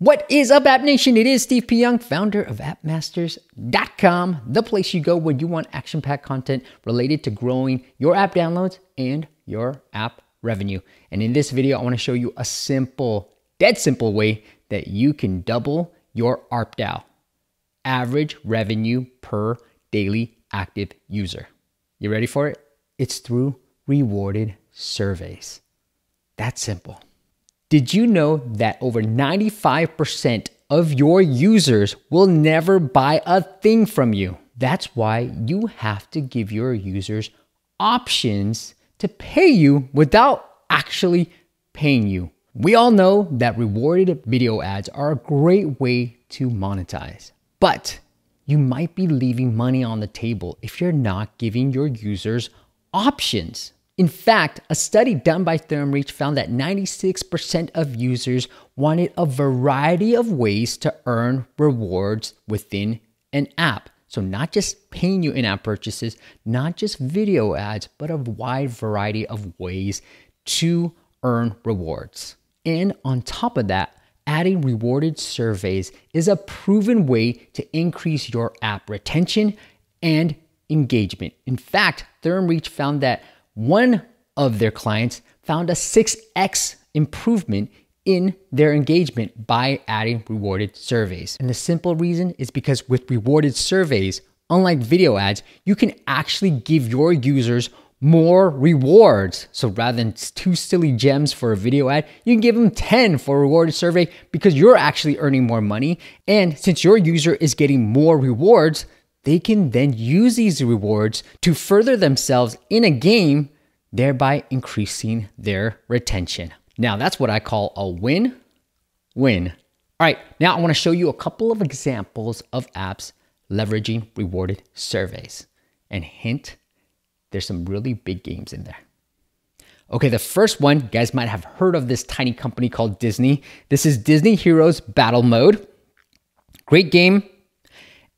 What is up, App Nation? It is Steve P. Young, founder of AppMasters.com, the place you go when you want action packed content related to growing your app downloads and your app revenue. And in this video, I want to show you a simple, dead simple way that you can double your ARPDAU, average revenue per daily active user. You ready for it? It's through rewarded surveys. That's simple. Did you know that over 95% of your users will never buy a thing from you? That's why you have to give your users options to pay you without actually paying you. We all know that rewarded video ads are a great way to monetize, but you might be leaving money on the table if you're not giving your users options. In fact, a study done by TheoremReach found that 96% of users wanted a variety of ways to earn rewards within an app. So, not just paying you in app purchases, not just video ads, but a wide variety of ways to earn rewards. And on top of that, adding rewarded surveys is a proven way to increase your app retention and engagement. In fact, TheoremReach found that one of their clients found a 6x improvement in their engagement by adding rewarded surveys. And the simple reason is because with rewarded surveys, unlike video ads, you can actually give your users more rewards. So rather than two silly gems for a video ad, you can give them 10 for a rewarded survey because you're actually earning more money. And since your user is getting more rewards, they can then use these rewards to further themselves in a game, thereby increasing their retention. Now, that's what I call a win win. All right, now I want to show you a couple of examples of apps leveraging rewarded surveys. And hint, there's some really big games in there. Okay, the first one, you guys might have heard of this tiny company called Disney. This is Disney Heroes Battle Mode. Great game,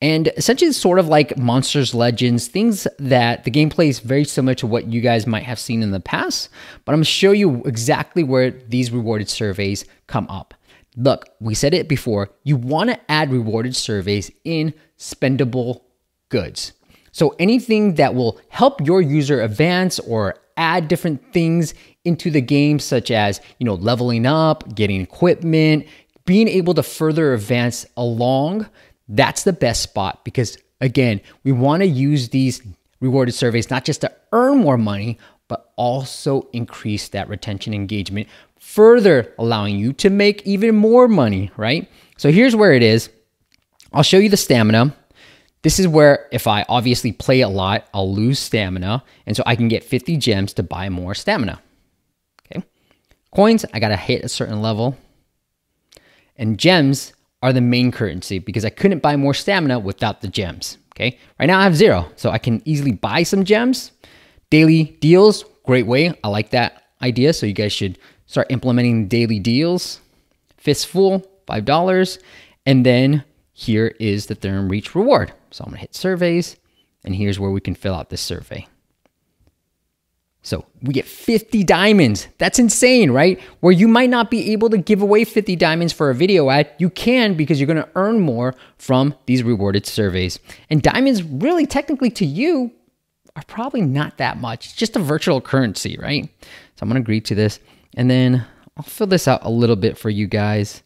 and essentially, it's sort of like Monsters Legends, things that the gameplay is very similar to what you guys might have seen in the past. But I'm gonna show you exactly where these rewarded surveys come up. Look, we said it before, you wanna add rewarded surveys in spendable goods. So anything that will help your user advance or add different things into the game, such as you know leveling up, getting equipment, being able to further advance along that's the best spot because, again, we want to use these rewarded surveys not just to earn more money, but also increase that retention engagement, further allowing you to make even more money, right? So here's where it is. I'll show you the stamina. This is where if I obviously play a lot, I'll lose stamina. And so I can get 50 gems to buy more stamina. Okay. Coins, I got to hit a certain level. And gems, are the main currency because I couldn't buy more stamina without the gems. Okay, right now I have zero, so I can easily buy some gems. Daily deals, great way. I like that idea. So you guys should start implementing daily deals. Fistful, $5. And then here is the TheoremReach reward. So I'm gonna hit surveys, and here's where we can fill out this survey. So we get 50 diamonds. That's insane, right? Where you might not be able to give away 50 diamonds for a video ad, you can because you're to earn more from these rewarded surveys. And diamonds, really, technically to you, are probably not that much. It's just a virtual currency, right? So I'm to agree to this. And then I'll fill this out a little bit for you guys.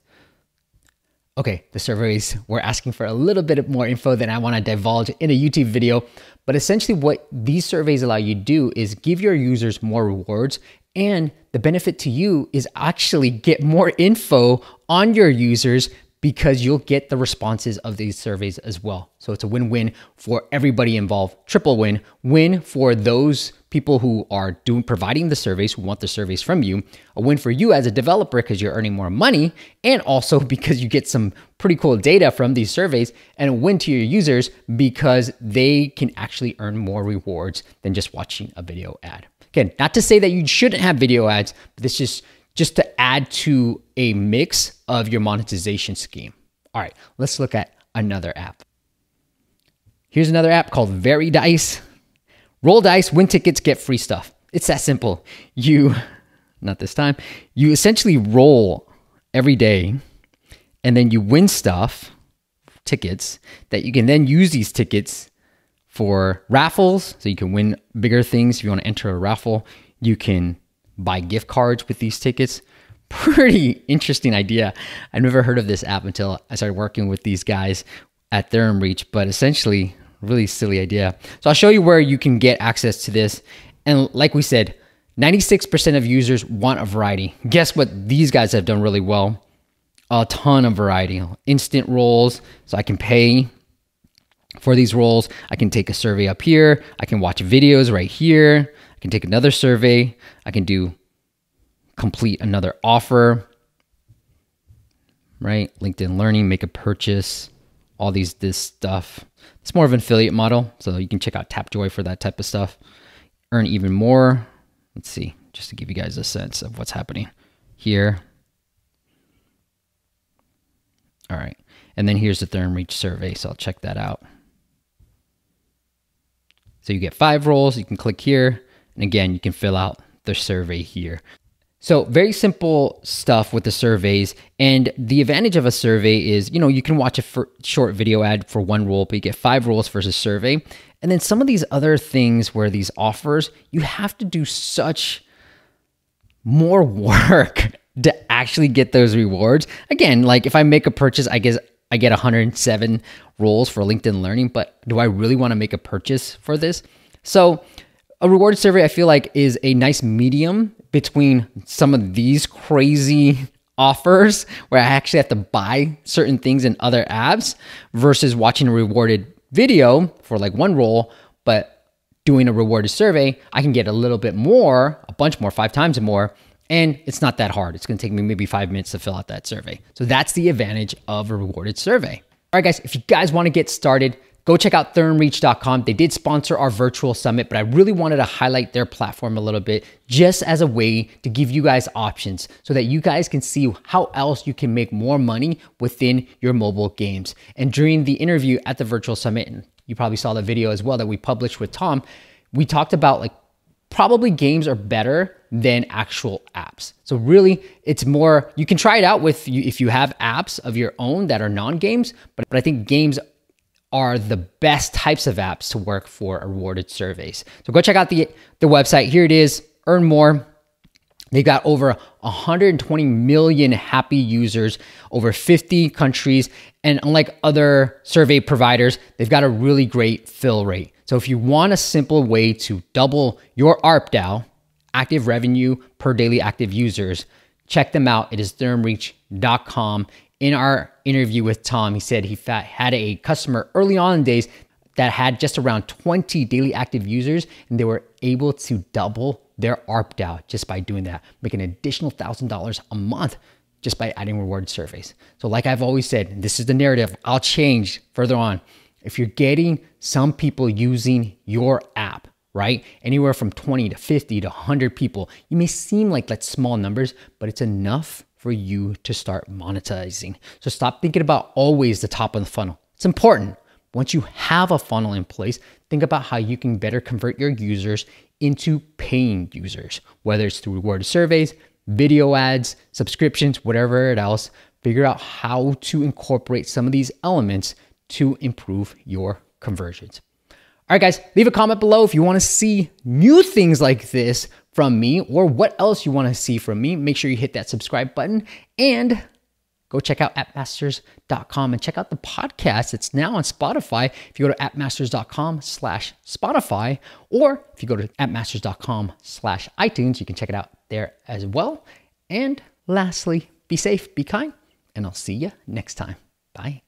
Okay, the surveys were asking for a little bit more info than I want to divulge in a YouTube video, but essentially what these surveys allow you to do is give your users more rewards and the benefit to you is actually get more info on your users because you'll get the responses of these surveys as well. So it's a win-win for everybody involved. Triple win. Win for those people who are doing providing the surveys, who want the surveys from you. A win for you as a developer because you're earning more money, and also because you get some pretty cool data from these surveys, and a win to your users because they can actually earn more rewards than just watching a video ad. Again, not to say that you shouldn't have video ads, but this just just to add to a mix of your monetization scheme. All right, let's look at another app. Here's another app called Very Dice. Roll dice, win tickets, get free stuff. It's that simple. You, not this time, you essentially roll every day and then you win stuff, tickets, that you can then use these tickets for raffles. So you can win bigger things if you want to enter a raffle. You can buy gift cards with these tickets. Pretty interesting idea. I never heard of this app until I started working with these guys at TheoremReach, but essentially, really silly idea. So I'll show you where you can get access to this. And like we said, 96% of users want a variety. Guess what? These guys have done really well. A ton of variety. Instant rolls, so I can pay for these rolls. I can take a survey up here. I can watch videos right here. I can take another survey. I can do complete another offer, right? LinkedIn Learning, make a purchase, all these this stuff. It's more of an affiliate model, so you can check out Tapjoy for that type of stuff. Earn even more. Let's see, just to give you guys a sense of what's happening here. All right. And then here's the TheoremReach survey, so I'll check that out. So you get five rolls, you can click here, and again, you can fill out the survey here. So very simple stuff with the surveys. And the advantage of a survey is, you know, you can watch a short video ad for one roll, but you get five rolls versus survey. And then some of these other things where these offers, you have to do such more work to actually get those rewards. Again, like if I make a purchase, I guess I get 107 rolls for LinkedIn Learning, but do I really want to make a purchase for this? So, a reward survey I feel like is a nice medium between some of these crazy offers where I actually have to buy certain things in other apps versus watching a rewarded video for like one roll, but doing a rewarded survey, I can get a little bit more, a bunch more, five times more, and it's not that hard. It's going to take me maybe five minutes to fill out that survey. So that's the advantage of a rewarded survey. All right, guys, if you guys want to get started, go check out theoremreach.com. They did sponsor our virtual summit, but I really wanted to highlight their platform a little bit just as a way to give you guys options so that you guys can see how else you can make more money within your mobile games. And during the interview at the virtual summit, and you probably saw the video as well that we published with Tom, we talked about like probably games are better than actual apps. So really, it's more you can try it out with if you have apps of your own that are non-games, but, but I think games are the best types of apps to work for rewarded surveys. So go check out the the website. Here it is. Earn more. They've got over 120 million happy users, over 50 countries, and unlike other survey providers, they've got a really great fill rate. So if you want a simple way to double your ARPDAU, active revenue per daily active users, check them out. It is theoremreach.com. In our interview with Tom, he said he had a customer early on in days that had just around 20 daily active users, and they were able to double their ARPDAU just by doing that, making an additional $1,000 a month just by adding reward surveys. So, like I've always said, this is the narrative I'll change further on. If you're getting some people using your app, right? Anywhere from 20 to 50 to 100 people, you may seem like that's small numbers, but it's enough for you to start monetizing. So stop thinking about always the top of the funnel. It's important. Once you have a funnel in place, think about how you can better convert your users into paying users, whether it's through rewarded surveys, video ads, subscriptions, whatever it else. Figure out how to incorporate some of these elements to improve your conversions. All right, guys, leave a comment below if you want to see new things like this from me or what else you want to see from me. Make sure you hit that subscribe button and go check out appmasters.com and check out the podcast. It's now on Spotify. If you go to appmasters.com slash Spotify, or if you go to appmasters.com slash iTunes, you can check it out there as well. And lastly, be safe, be kind, and I'll see you next time. Bye.